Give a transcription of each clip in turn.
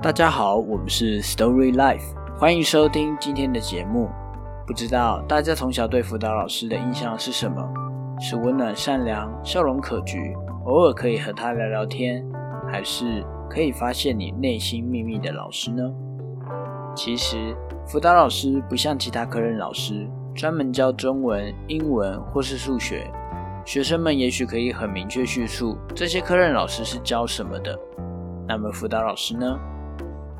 大家好，我们是 Story Life，欢迎收听今天的节目。不知道大家从小对辅导老师的印象是什么？是温暖善良、笑容可掬，偶尔可以和他聊聊天，还是可以发现你内心秘密的老师呢？其实，辅导老师不像其他科任老师，专门教中文、英文或是数学。学生们也许可以很明确叙述这些科任老师是教什么的。那么辅导老师呢？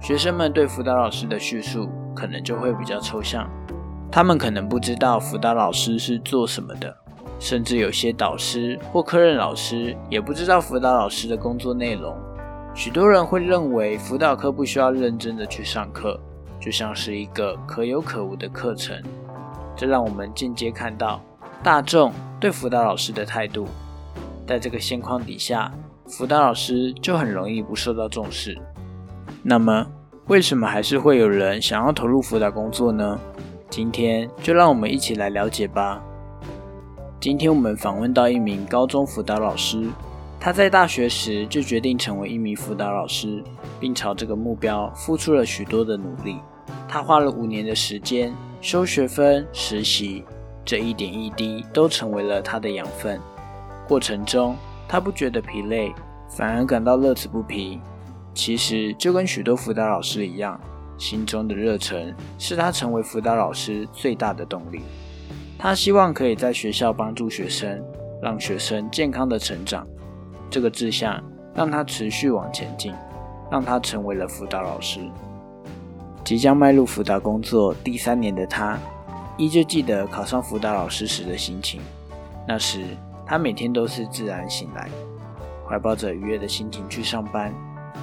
学生们对辅导老师的叙述可能就会比较抽象，他们可能不知道辅导老师是做什么的，甚至有些导师或科任老师也不知道辅导老师的工作内容。许多人会认为辅导课不需要认真的去上课，就像是一个可有可无的课程。这让我们间接看到大众对辅导老师的态度。在这个现况底下，辅导老师就很容易不受到重视。那么，为什么还是会有人想要投入辅导工作呢？今天就让我们一起来了解吧。今天我们访问到一名高中辅导老师，他在大学时就决定成为一名辅导老师，并朝这个目标付出了许多的努力。他花了五年的时间修学分、实习，这一点一滴都成为了他的养分。过程中，他不觉得疲累，反而感到乐此不疲。其实就跟许多辅导老师一样，心中的热忱是他成为辅导老师最大的动力。他希望可以在学校帮助学生，让学生健康的成长。这个志向让他持续往前进，让他成为了辅导老师。即将迈入辅导工作第三年的他，依旧记得考上辅导老师时的心情。那时他每天都是自然醒来，怀抱着愉悦的心情去上班。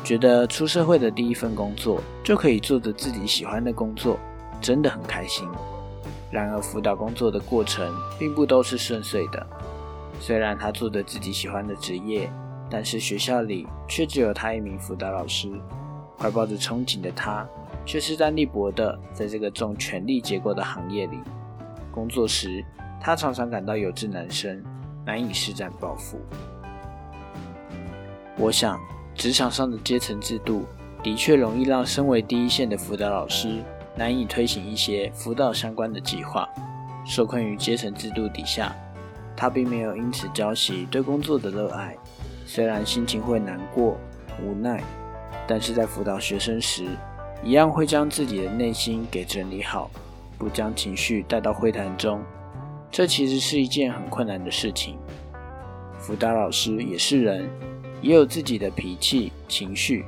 觉得出社会的第一份工作就可以做着自己喜欢的工作，真的很开心。然而，辅导工作的过程并不都是顺遂的。虽然他做着自己喜欢的职业，但是学校里却只有他一名辅导老师。怀抱着憧憬的他，却势单力薄的在这个重权力结构的行业里工作时，他常常感到有志难伸，难以施展抱负。我想。职场上的阶层制度的确容易让身为第一线的辅导老师难以推行一些辅导相关的计划。受困于阶层制度底下，他并没有因此浇熄对工作的热爱。虽然心情会难过、无奈，但是在辅导学生时，一样会将自己的内心给整理好，不将情绪带到会谈中。这其实是一件很困难的事情。辅导老师也是人。也有自己的脾气、情绪，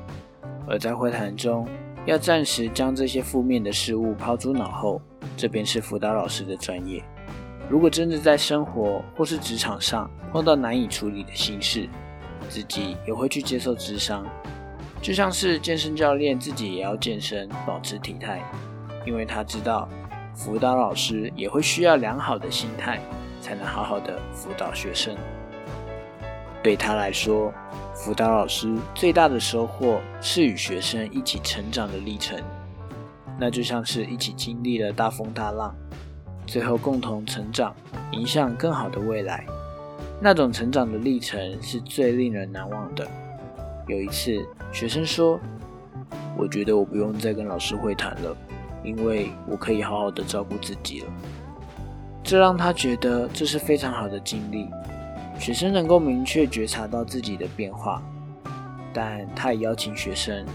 而在会谈中，要暂时将这些负面的事物抛诸脑后，这便是辅导老师的专业。如果真的在生活或是职场上碰到难以处理的心事，自己也会去接受智商，就像是健身教练自己也要健身，保持体态，因为他知道辅导老师也会需要良好的心态，才能好好的辅导学生。对他来说，辅导老师最大的收获是与学生一起成长的历程，那就像是一起经历了大风大浪，最后共同成长，迎向更好的未来。那种成长的历程是最令人难忘的。有一次，学生说：“我觉得我不用再跟老师会谈了，因为我可以好好的照顾自己了。”这让他觉得这是非常好的经历。学生能够明确觉察到自己的变化，但他也邀请学生，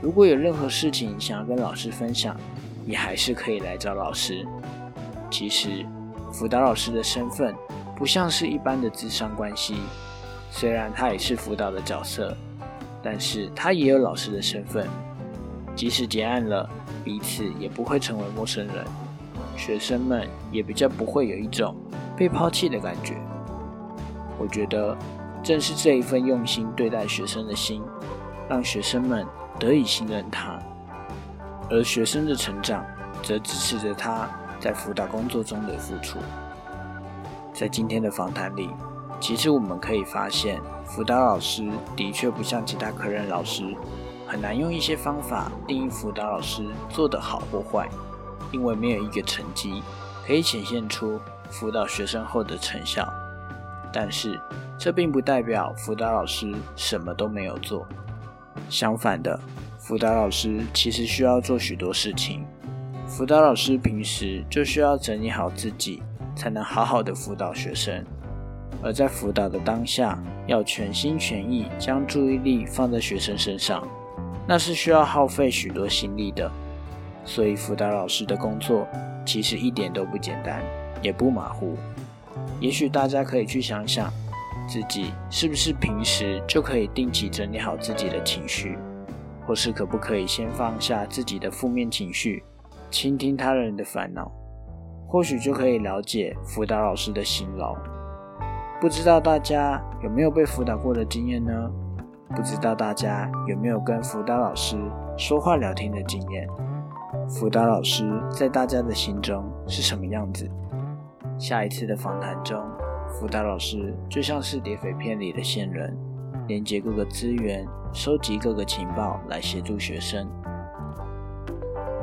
如果有任何事情想要跟老师分享，你还是可以来找老师。其实，辅导老师的身份不像是一般的智商关系，虽然他也是辅导的角色，但是他也有老师的身份。即使结案了，彼此也不会成为陌生人，学生们也比较不会有一种被抛弃的感觉。我觉得，正是这一份用心对待学生的心，让学生们得以信任他，而学生的成长则支持着他在辅导工作中的付出。在今天的访谈里，其实我们可以发现，辅导老师的确不像其他科任老师，很难用一些方法定义辅导老师做得好或坏，因为没有一个成绩可以显现出辅导学生后的成效。但是，这并不代表辅导老师什么都没有做。相反的，辅导老师其实需要做许多事情。辅导老师平时就需要整理好自己，才能好好的辅导学生。而在辅导的当下，要全心全意将注意力放在学生身上，那是需要耗费许多心力的。所以，辅导老师的工作其实一点都不简单，也不马虎。也许大家可以去想想，自己是不是平时就可以定期整理好自己的情绪，或是可不可以先放下自己的负面情绪，倾听他人的烦恼，或许就可以了解辅导老师的辛劳。不知道大家有没有被辅导过的经验呢？不知道大家有没有跟辅导老师说话聊天的经验？辅导老师在大家的心中是什么样子？下一次的访谈中，辅导老师就像是谍匪片里的线人，连接各个资源，收集各个情报来协助学生。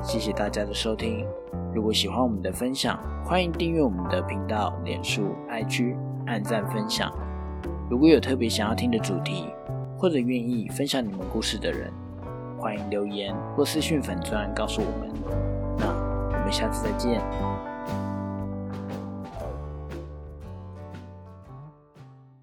谢谢大家的收听。如果喜欢我们的分享，欢迎订阅我们的频道、脸书、IG。按赞分享，如果有特别想要听的主题，或者愿意分享你们故事的人，欢迎留言或私讯粉钻告诉我们。那我们下次再见。